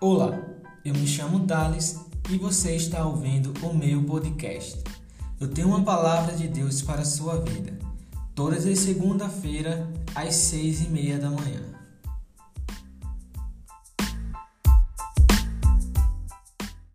Olá, eu me chamo Thales e você está ouvindo o meu podcast. Eu tenho uma palavra de Deus para a sua vida, todas as segunda-feira às seis e meia da manhã.